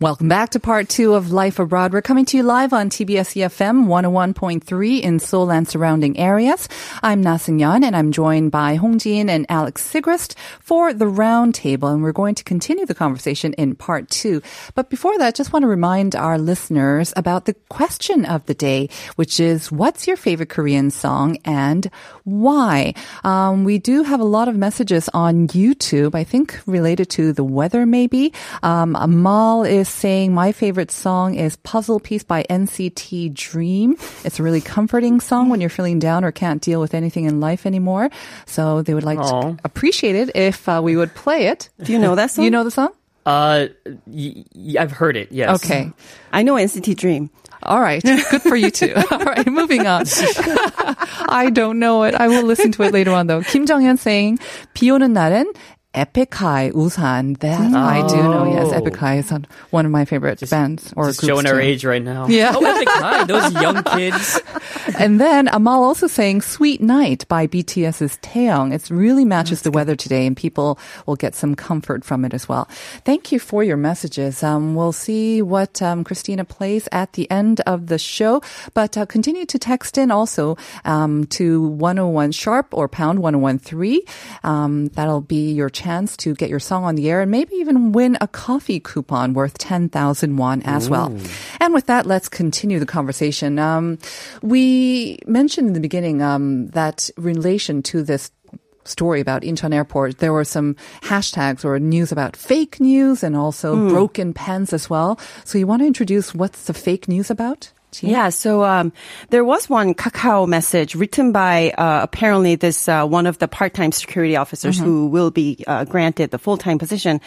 Welcome back to part two of Life Abroad. We're coming to you live on TBS EFM 101.3 in Seoul and surrounding areas. I'm Na and I'm joined by Hong Jin and Alex Sigrist for the round table and we're going to continue the conversation in part two. But before that, just want to remind our listeners about the question of the day, which is what's your favorite Korean song and why? Um, we do have a lot of messages on YouTube, I think related to the weather maybe. Um, Amal is saying my favorite song is Puzzle Piece by NCT Dream. It's a really comforting song when you're feeling down or can't deal with anything in life anymore. So they would like Aw. to appreciate it if uh, we would play it. Do you know that song? You know the song? Uh, y- y- I've heard it. Yes. Okay. I know NCT Dream. All right. Good for you too. All right. Moving on. I don't know it. I will listen to it later on though. Kim Jong-hyun saying, 비 오는 날은 Epic High 우산. That I do know. Yes, Oh. Epic High is one of my favorite bands or Just groups showing our age right now. Yeah. Oh, Epic High. Those young kids. And then Amal also saying Sweet Night by BTS's Taehyung. It really matches the weather today and people will get some comfort from it as well. Thank you for your messages. Um, we'll see what um, Christina plays at the end of the show, but uh, continue to text in also um, to 101 sharp or pound 1013. Um, that'll be your chance to get your song on the air and maybe even win a coffee coupon worth 10,000 won as well. And with that, let's continue the conversation. Um, we mentioned in the beginning um, that relation to this story about Incheon Airport, there were some hashtags or news about fake news and also broken pens as well. So you want to introduce what's the fake news about? Gina? Yeah, so um, there was one Kakao message written by uh, apparently this uh, one of the part-time security officers who will be uh, granted the full-time position.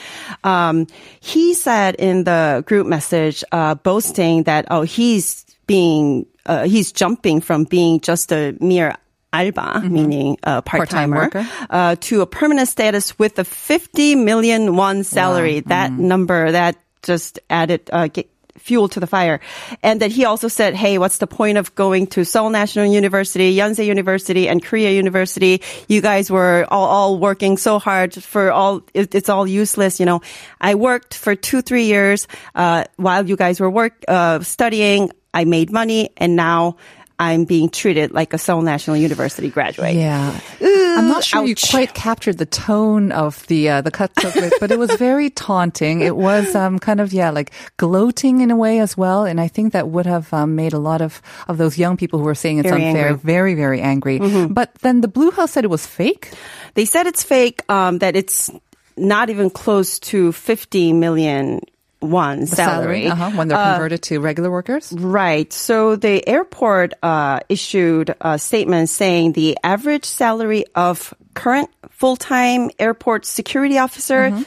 Um, he said in the group message, uh, boasting that oh he's being uh, he's jumping from being just a mere alba, meaning a Part-time part-timer, worker. uh, to a permanent status with a 50 million won salary. That number that just added uh, fuel to the fire. And that he also said, hey, what's the point of going to Seoul National University, Yonsei University, and Korea University? You guys were all, all working so hard for all, it, it's all useless. You know, I worked for two, three years, uh, while you guys were work, uh, studying. I made money and now I'm being treated like a Seoul National University graduate. Yeah. I'm not sure you quite captured the tone of the uh, the cuts it, but it was very taunting. It was um, kind of yeah, like gloating in a way as well, and I think that would have um, made a lot of of those young people who were saying it's Very unfair angry. Mm-hmm. very very angry. But then the Blue House said it was fake. They said it's fake, um, that it's not even close to 50 million won The salary. uh-huh, when they're converted to regular workers. Right. So the airport uh, issued a statement saying the average salary of current full-time airport security officer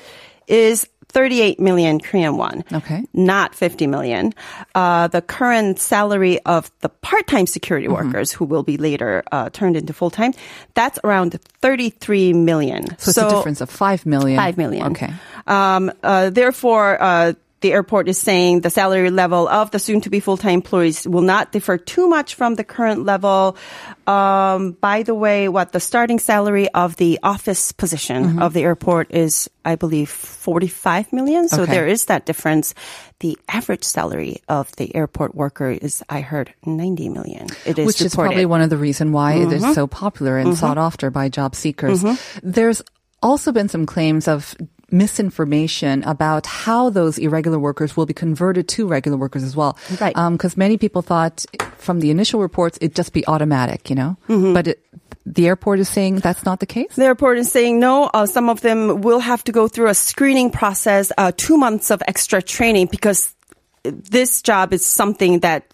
is 38 million Korean won. Okay. Not 50 million. Uh, the current salary of the part-time security workers who will be later uh, turned into full-time, that's around 33 million. So, it's a difference of five million. Five million. Okay. Um, uh, therefore, uh, the airport is saying the salary level of the soon-to-be full-time employees will not differ too much from the current level. Um, by the way, what the starting salary of the office position of the airport is, I believe, 45 million. So Okay. there is that difference. The average salary of the airport worker is, I heard, 90 million. It is Which is probably one of the reason why it Mm-hmm. is so popular and sought after by job seekers. There's also been some claims of misinformation about how those irregular workers will be converted to regular workers as well. Right. Because many people thought from the initial reports it'd just be automatic, you know? Mm-hmm. But it, the airport is saying that's not the case? The airport is saying no. Uh, some of them will have to go through a screening process, uh, two months of extra training because this job is something that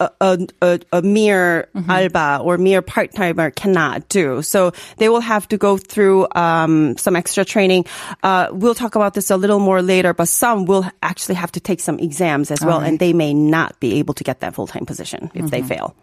a, a, a, mere Mm-hmm. alba or mere part timer cannot do. So they will have to go through um, some extra training. Uh, we'll talk about this a little more later, but some will actually have to take some exams as well, and they may not be able to get that full time position if they Mm-hmm. fail.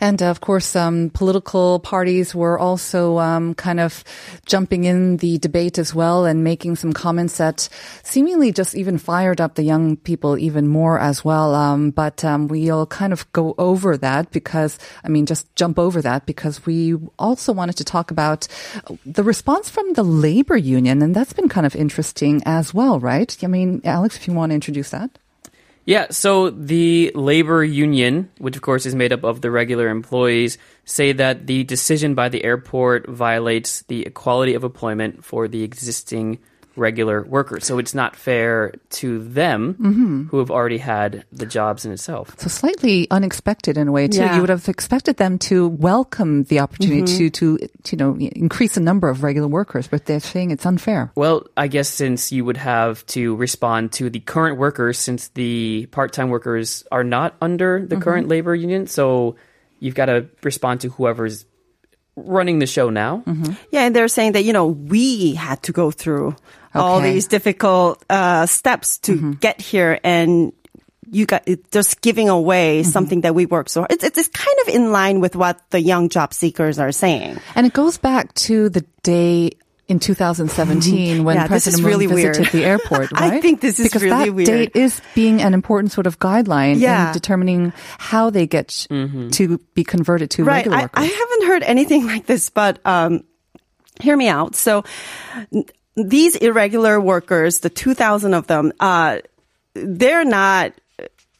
And uh, of course, um, political parties were also um, kind of jumping in the debate as well and making some comments that seemingly just even fired up the young people even more as well. Um, but um, we'll kind of go over that because, I mean, just jump over that because we also wanted to talk about the response from the labor union, and that's been kind of interesting as well, right? I mean, Alex, if you want to introduce that. Yeah, so the labor union, which of course is made up of the regular employees, say that the decision by the airport violates the equality of employment for the existing regular workers. So it's not fair to them mm-hmm. who have already had the jobs in itself. So slightly unexpected in a way too. Yeah. You would have expected them to welcome the opportunity mm-hmm. to, to, to, you know, increase the number of regular workers, but they're saying it's unfair. Well, I guess since you would have to respond to the current workers, since the part time workers are not under the mm-hmm. current labor union, so you've got to respond to whoever's running the show now. Yeah, and they're saying that you know we had to go through all these difficult uh, steps to get here, and you got just giving away something that we worked so hard. It's, it's it's kind of in line with what the young job seekers are saying. And it goes back to the day in 2017 when Yeah, President Moon really visited weird. the airport, right? I think this is because really that weird. date is being an important sort of guideline Yeah. in determining how they get to be converted to Right. regular I, workers. I haven't heard anything like this, but um, hear me out. So n- these irregular workers, the 2,000 of them, uh, they're not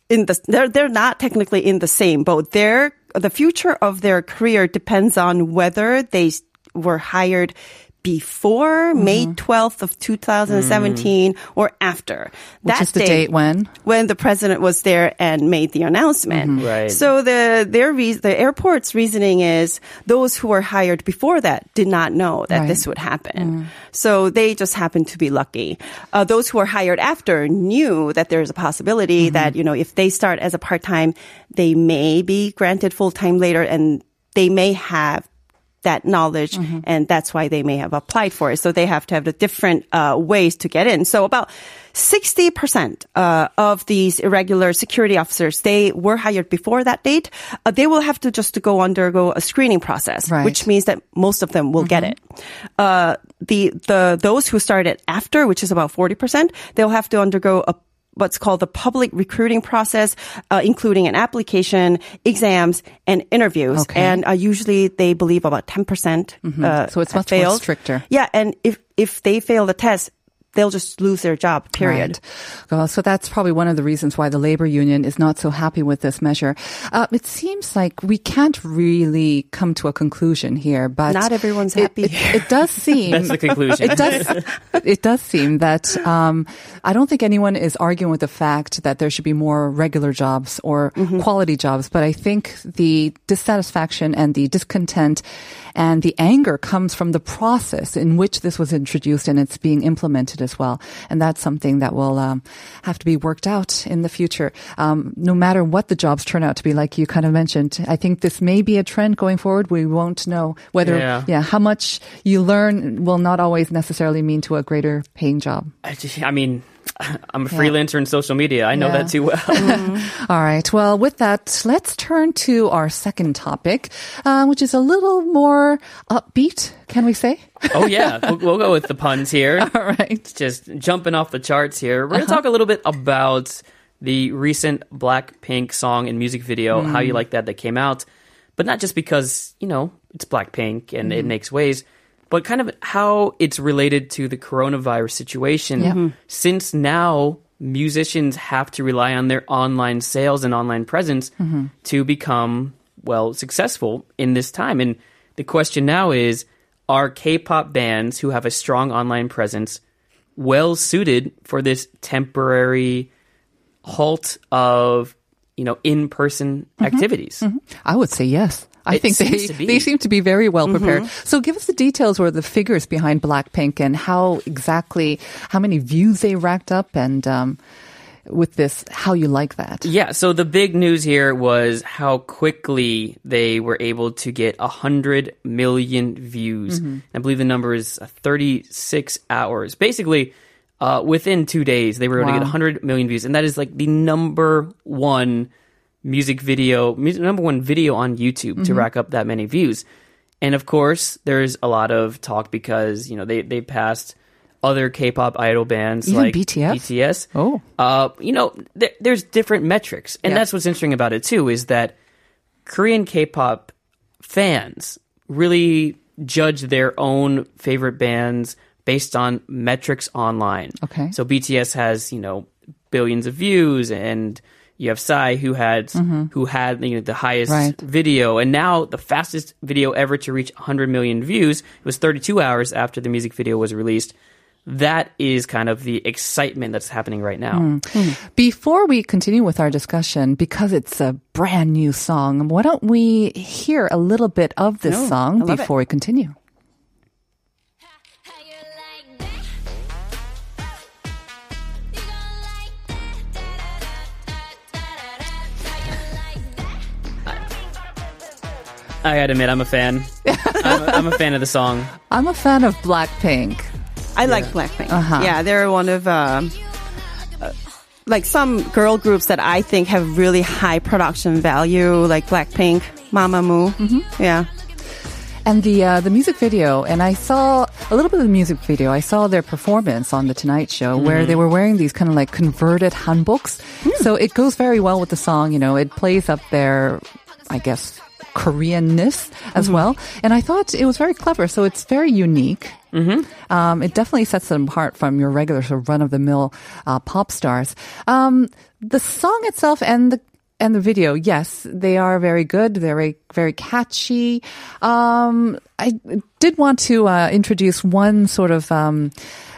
in the, they're, they're not technically in the same boat. They're, the future of their career depends on whether they were hired before mm-hmm. May 12th of 2017 mm. or after. Which is the date when? when the president was there and made the announcement. Mm-hmm. Right. So the their re- the airport's reasoning is those who were hired before that did not know that Right. this would happen. Mm. So they just happened to be lucky. Uh, those who were hired after knew that there's a possibility mm-hmm. that you know if they start as a part time, they may be granted full time later, and they may have that knowledge, and that's why they may have applied for it. So they have to have the different uh, ways to get in. So about 60% uh, of these irregular security officers, they were hired before that date. Uh, they will have to just to go undergo a screening process, Right. which means that most of them will get it. Uh, the, the, those who started after, which is about 40%, they'll have to undergo a what's called the public recruiting process, uh, including an application, exams, and interviews. Okay. And uh, usually they believe about 10% uh, So it's much more stricter. Yeah, and if if they fail the test, they'll just lose their job. Period. Right. Well, so that's probably one of the reasons why the labor union is not so happy with this measure. Uh, it seems like we can't really come to a conclusion here, but Not everyone's it- happy. It, it does seem That's the conclusion. it does. It does seem that um, I don't think anyone is arguing with the fact that there should be more regular jobs or Mm-hmm. quality jobs, but I think the dissatisfaction and the discontent and the anger comes from the process in which this was introduced and it's being implemented as well. And that's something that will um, have to be worked out in the future. Um, no matter what the jobs turn out to be, like you kind of mentioned, I think this may be a trend going forward. We won't know whether, Yeah. yeah, how much you learn will not always necessarily mean to a greater paying job. I, just, I mean, I'm a freelancer in social media. I know Yeah. that too well. Mm-hmm. All right. Well, with that, let's turn to our second topic, uh, which is a little more upbeat, can we say? oh yeah, we'll, we'll go with the puns here. All right. Just jumping off the charts here. We're gonna uh-huh. talk a little bit about the recent Blackpink song and music video. How you mm. like that that came out, but not just because you know it's Blackpink and it mm-hmm. makes waves, but kind of how it's related to the coronavirus situation. Mm-hmm. Since now musicians have to rely on their online sales and online presence mm-hmm. to become well successful in this time. And the question now is are K-pop bands who have a strong online presence well suited for this temporary halt of you know in-person mm-hmm. activities? I would say yes. I It think they, to they seem to be very well prepared. So give us the details or the figures behind Blackpink and how exactly, how many views they racked up and, um, with this, how you like that. Yeah, so the big news here was how quickly they were able to get a 100 million views. I believe the number is 36 hours. Basically, uh, within two days, they were able to Wow. get 100 million views. And that is like the number one music video, music, number one video on YouTube to rack up that many views. And of course, there's a lot of talk because, you know, they, they passed other K-pop idol bands Even like BTS? BTS. Oh. Uh, you know, th- there's different metrics, and Yeah. that's what's interesting about it too. Is that Korean K-pop fans really judge their own favorite bands based on metrics online. Okay. So BTS has you know billions of views, and you have Psy who had mm-hmm. who had you know, the highest Right. video, and now the fastest video ever to reach 100 million views it was 32 hours after the music video was released. That is kind of the excitement that's happening right now. Hmm. Hmm. Before we continue with our discussion, because it's a brand new song, why don't we hear a little bit of this No, song I love it. before we continue? I gotta admit, I'm a fan. I'm, a, I'm a fan of the song. I'm a fan of Blackpink. I like Blackpink. Uh-huh. Yeah, they're one of um, uh, like some girl groups that I think have really high production value, like Blackpink, Mamamoo. Mm-hmm. Yeah. And the uh, the music video, and I saw a little bit of the music video. I saw their performance on the Tonight Show, where Mm-hmm. they were wearing these kind of like converted hanboks. Hmm. So it goes very well with the song. You know, it plays up their, I guess, Koreanness as Mm-hmm. well. And I thought it was very clever. So it's very unique. Mm-hmm. Um, it definitely sets them apart from your regular sort of run of the mill uh, pop stars. Um, the song itself and the and the video, yes, they are very good. They're very, very catchy. Um, I did want to uh, introduce one sort of um,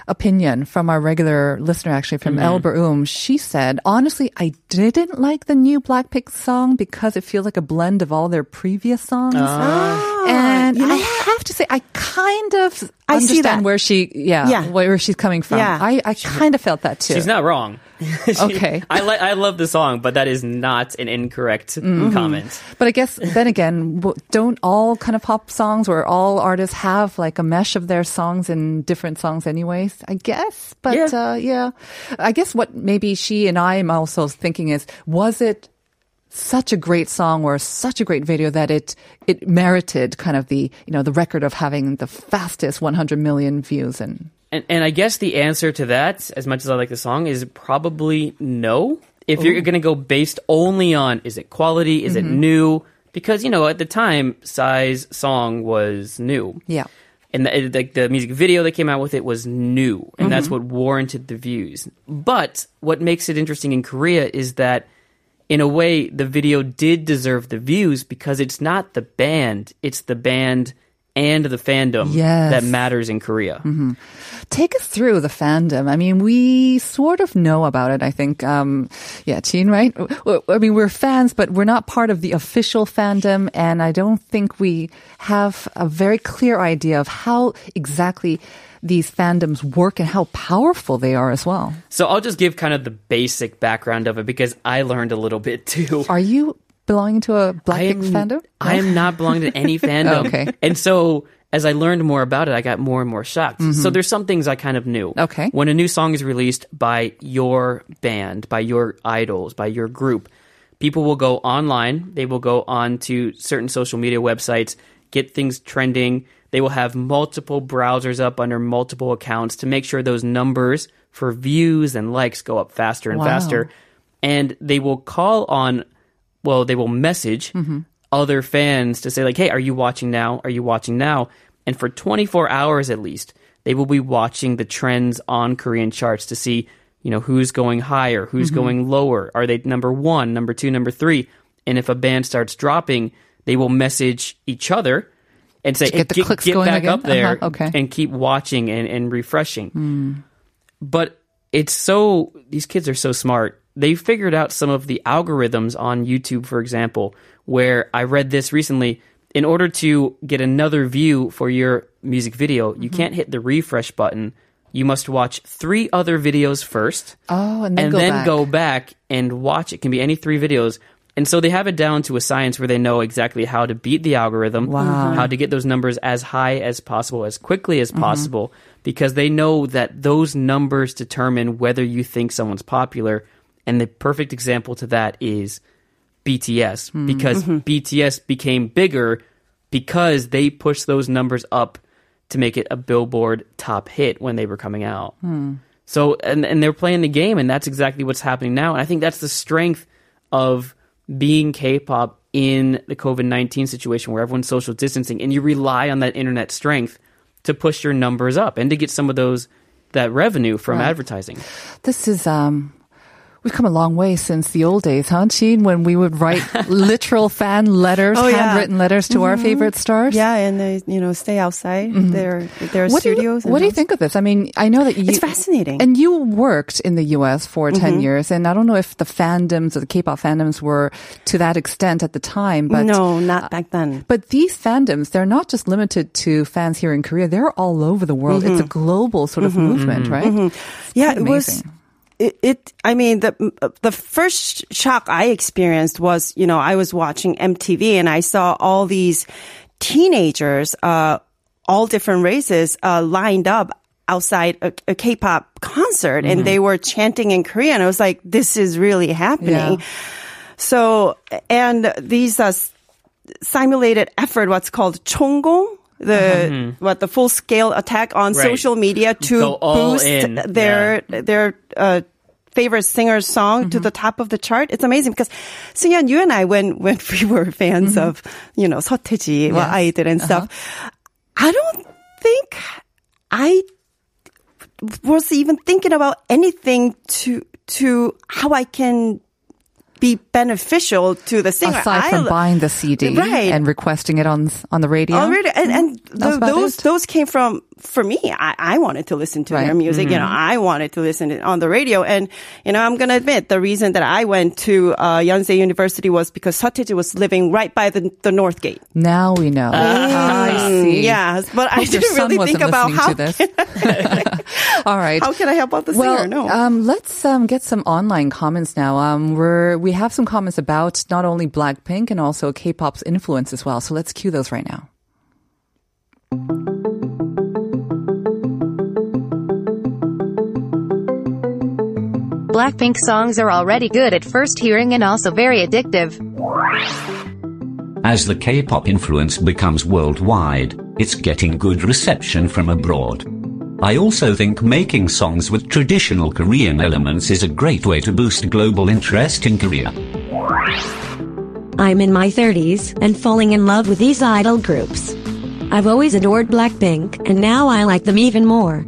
opinion from our regular listener, actually, from Elber Um. She said, honestly, I didn't like the new Blackpink song because it feels like a blend of all their previous songs. and I have to say, I kind of I understand that. where she, yeah, Yeah. where she's coming from. Yeah. I, I kind of felt that too. She's not wrong. She- Okay. I like. I love the song, but that is not an incorrect Mm-hmm. comment. But I guess then again, don't all kind of pop songs or all artists have like a mesh of their songs in different songs, anyways? I guess. But Yeah. Uh, yeah, I guess what maybe she and I am also thinking is, was it such a great song or such a great video that it it merited kind of the you know the record of having the fastest 100 million views and And, and I guess the answer to that, as much as I like the song, is probably no. If you're going to go based only on is it quality, is Mm-hmm. it new? Because you know at the time, Psy's song was new. yeah. and the, like the music video that came out with it was new, and that's Mm-hmm. what warranted the views. But what makes it interesting in Korea is that, in a way, the video did deserve the views because it's not the band; it's the band and the fandom Yes. that matters in Korea. take us through the fandom. I mean, we sort of know about it. I think, um, yeah, Teen, right? I mean, we're fans, but we're not part of the official fandom, and I don't think we have a very clear idea of how exactly these fandoms work and how powerful they are as well. So I'll just give kind of the basic background of it because I learned a little bit too. Are you belonging to a Blackpink am, fandom? I am not belonging to any fandom. Okay. And so as I learned more about it, I got more and more shocked. So there's some things I kind of knew. Mm-hmm. Okay. When a new song is released by your band, by your idols, by your group, people will go online. They will go on to certain social media websites, get things trending. They will have multiple browsers up under multiple accounts to make sure those numbers for views and likes go up faster and Wow. faster. And they will call on well, they will message mm-hmm. other fans to say like, "Hey, are you watching now? Are you watching now?" And for 24 hours at least, they will be watching the trends on Korean charts to see, you know, who's going higher, who's mm-hmm. going lower. Are they number 1, number 2, number 3? And if a band starts dropping, they will message each other and say, get the "Hey, clicks get, going back again?" up there Uh-huh, okay. and keep watching and, and refreshing." Hmm. But it's so these kids are so smart. They figured out some of the algorithms on YouTube, for example, where I read this recently. In order to get another view for your music video, you can't hit the refresh button you must watch three other videos first. Oh, and then and go then back. go back and watch. It can be any three videos. And so they have it down to a science where they know exactly how to beat the algorithm, Wow. how to get those numbers as high as possible, as quickly as Mm-hmm. possible, because they know that those numbers determine whether you think someone's popular. And the perfect example to that is BTS, Hmm. because Mm-hmm. BTS became bigger because they pushed those numbers up to make it a Billboard top hit when they were coming out. Hmm. So and and they're playing the game, and that's exactly what's happening now. And I think that's the strength of being K-pop in the COVID nineteen situation, where everyone's social distancing, and you rely on that internet strength to push your numbers up and to get some of those that revenue from advertising. This is um we've come a long way since the old days, huh, Gene, when we would write literal fan letters, Oh, yeah. handwritten letters to our mm-hmm. favorite stars. Yeah, and they, you know, stay outside mm-hmm. their their What do, studios. you, what do you think of this? I mean, I know that you, It's fascinating. And you worked in the U.S. for 10 mm-hmm. years, and I don't know if the fandoms or the K-pop fandoms were to that extent at the time, but no, not back then. But these fandoms, they're not just limited to fans here in Korea. They're all over the world. It's a global sort of movement, right? yeah, it was. It, it. I mean, the the first shock I experienced was, you know, I was watching MTV and I saw all these teenagers, uh, all different races, uh, lined up outside a, a K-pop concert, and they were chanting in Korean. I was like, this is really happening. Yeah. So, and these uh, simulated effort, what's called 총 공, the what the full scale attack on Right. social media to Go all boost in. their their uh, favorite singer's song to the top of the chart. It's amazing because Sunyan, you and I, when when we were fans of you know 서태지, 와 아이들 and stuff, I don't think I was even thinking about anything to to how I can be beneficial to the singer. Aside I from buying the CD Right. and requesting it on on the radio. Already, and, mm-hmm. and That's th- about those it. those came from for me. I, I wanted to listen to Right. their music. You know, mm-hmm. I wanted to listen to, on the radio. And you know, I'm gonna admit the reason that I went to uh, Yonsei University was because Seo Taiji was living right by the the North Gate. Now we know. Mm. Ah, I see. Yeah, but I Hope didn't really think about how. All right. how can I help out the well, singer? No. um, let's um, get some online comments now. Um, we're we have some comments about not only Blackpink and also K-pop's influence as well. So let's cue those right now. Blackpink songs are already good at first hearing and also very addictive. As the K-pop influence becomes worldwide, it's getting good reception from abroad. I also think making songs with traditional Korean elements is a great way to boost global interest in Korea. I'm in my 30s and falling in love with these idol groups. I've always adored Blackpink, and now I like them even more.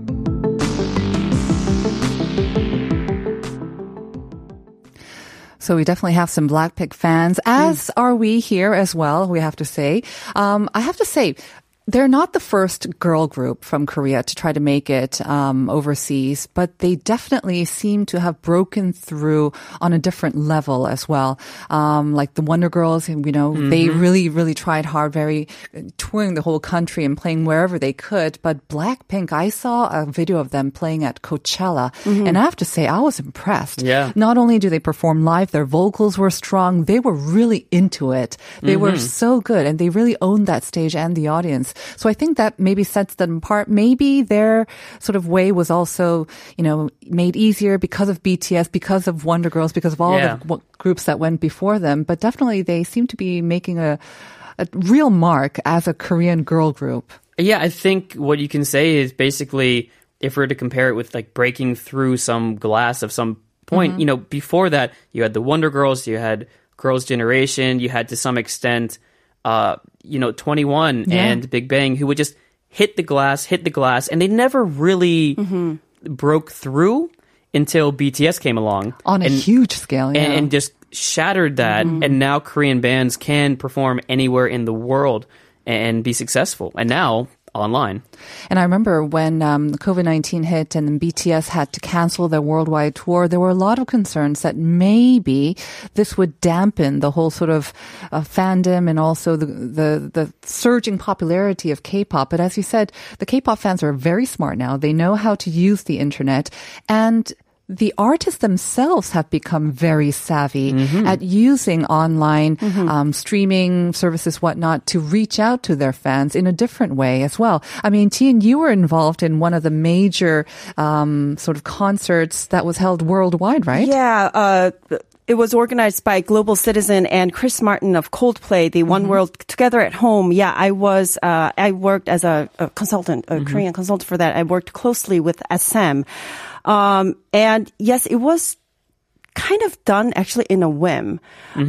So we definitely have some Blackpink fans, as are we here as well. We have to say. Um, I have to say. They're not the first girl group from Korea to try to make it um, overseas, but they definitely seem to have broken through on a different level as well. Um, like the Wonder Girls, you know, they really, really tried hard, very touring the whole country and playing wherever they could. But Blackpink, I saw a video of them playing at Coachella, and I have to say, I was impressed. Yeah. Not only do they perform live, their vocals were strong. They were really into it. They were so good and they really owned that stage and the audience. So I think that maybe sets them apart. Maybe their sort of way was also, you know, made easier because of BTS, because of Wonder Girls, because of all Yeah. the w- groups that went before them. But definitely they seem to be making a, a real mark as a Korean girl group. Yeah, I think what you can say is basically if we are to compare it with like breaking through some glass of some point, Mm-hmm. you know, before that you had the Wonder Girls, you had Girls' Generation, you had to some extent, uh, you know, 2NE1 Yeah. and Big Bang who would just hit the glass, hit the glass, and they never really Mm-hmm. broke through until BTS came along. On a And- huge scale, yeah. and, and just shattered that. And now Korean bands can perform anywhere in the world and be successful. And now online. And I remember when um, COVID 19 hit and BTS had to cancel their worldwide tour, there were a lot of concerns that maybe this would dampen the whole sort of uh, fandom and also the, the, the surging popularity of K pop. But as you said, the K pop fans are very smart now. They know how to use the internet and the artists themselves have become very savvy at using online um, streaming services, whatnot, to reach out to their fans in a different way as well. I mean, Tien, you were involved in one of the major um, sort of concerts that was held worldwide, right? Yeah, uh, it was organized by Global Citizen and Chris Martin of Coldplay, the One World Together at Home. Yeah, I was, uh, I worked as a, a consultant, a Korean consultant for that. I worked closely with SM. Um, and yes, it was kind of done actually in a whim.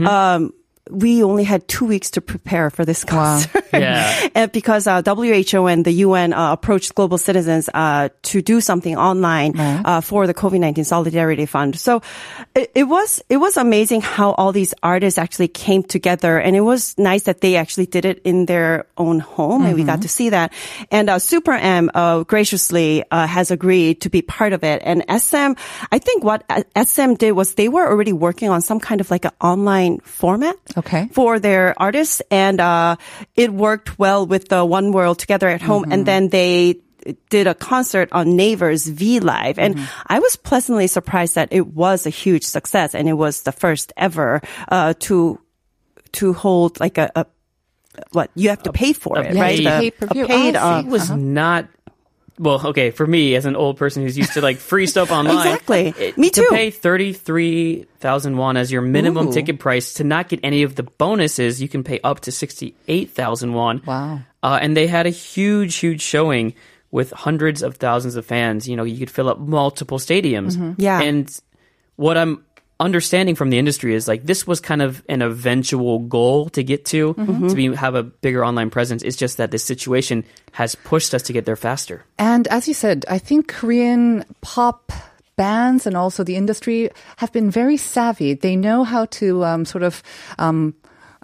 Um, we only had two weeks to prepare for this concert. Yeah. and because uh, WHO and the UN uh, approached global citizens uh, to do something online uh, for the COVID nineteen Solidarity Fund. So it, it was it was amazing how all these artists actually came together, and it was nice that they actually did it in their own home, and we got to see that. And uh, Super M uh, graciously uh, has agreed to be part of it. And SM, I think what SM did was they were already working on some kind of like an online format Okay. for their artists, and uh, it worked well with the One World Together at Home. And then they did a concert on Naver's V Live, and I was pleasantly surprised that it was a huge success, and it was the first ever uh, to to hold like a. a what you have to pay for it, yeah, right? paid A- a paid, uh, see. It was not. Well, okay, for me as an old person who's used to like free stuff online, Exactly. it- Me To pay thirty three thousand won as your minimum Ooh. ticket price to not get any of the bonuses, you can pay up to sixty eight thousand won. Wow. Uh, and they had a huge, huge showing with hundreds of thousands of fans. You know, you could fill up multiple stadiums. Yeah. And what I'm understanding from the industry is like this was kind of an eventual goal to get to to be have a bigger online presence. It's just that this situation has pushed us to get there faster. And as you said, I think Korean pop bands and also the industry have been very savvy. They know how to um, sort of um,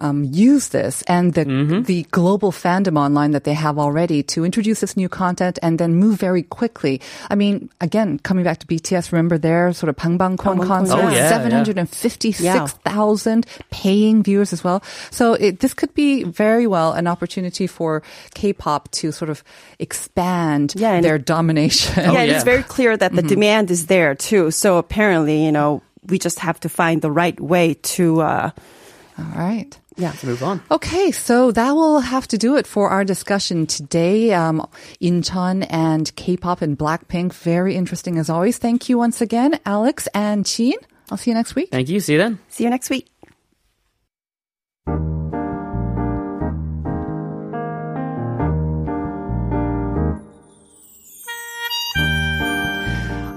um, use this and the the global fandom online that they have already to introduce this new content and then move very quickly. I mean, again, coming back to BTS, remember their sort of Bang Bang Con concert, Oh, yeah, seven hundred and fifty-six thousand paying viewers as well. So it, this could be very well an opportunity for K-pop to sort of expand Yeah, and- their domination. yeah, and yeah. it's very clear that the demand is there too. So apparently, you know, we just have to find the right way to. Uh, All right. Yeah. Let's move on. Okay, so that will have to do it for our discussion today. Um, Incheon and K-pop and Blackpink, very interesting as always. Thank you once again, Alex and Sheen. I'll see you next week. Thank you. See you then. See you next week.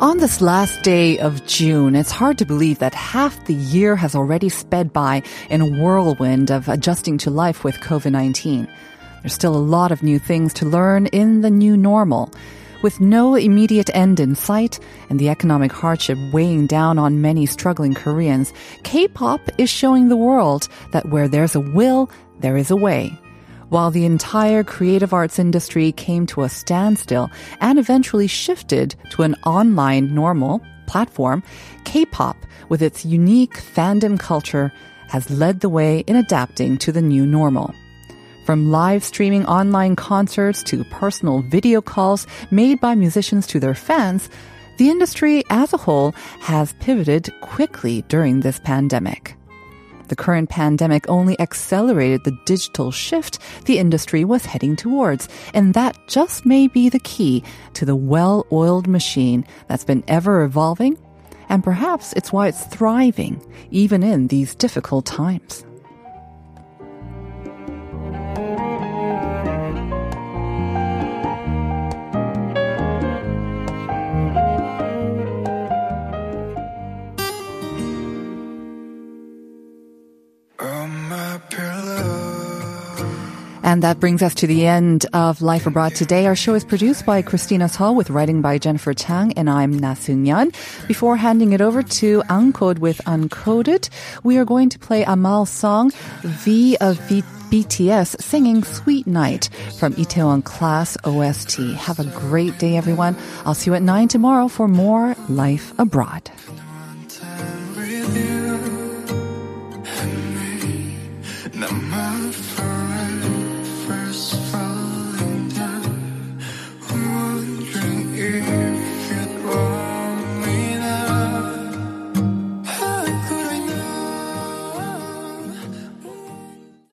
On this last day of June, it's hard to believe that half the year has already sped by in a whirlwind of adjusting to life with COVID-19. There's still a lot of new things to learn in the new normal. With no immediate end in sight and the economic hardship weighing down on many struggling Koreans, K-pop is showing the world that where there's a will, there is a way. While the entire creative arts industry came to a standstill and eventually shifted to an online normal platform, K-pop, with its unique fandom culture, has led the way in adapting to the new normal. From live streaming online concerts to personal video calls made by musicians to their fans, the industry as a whole has pivoted quickly during this pandemic. The current pandemic only accelerated the digital shift the industry was heading towards, and that just may be the key to the well oiled machine that's been ever evolving, and perhaps it's why it's thriving, even in these difficult times. And that brings us to the end of Life Abroad today. Our show is produced by Christina Seoul with writing by Jennifer Chang, and I'm Na Yoon. Before handing it over to Uncode with Uncoded, we are going to play Amal's song, V of V. BTS singing Sweet Night from Itaewon Class OST. Have a great day, everyone. I'll see you at 9 tomorrow for more Life Abroad.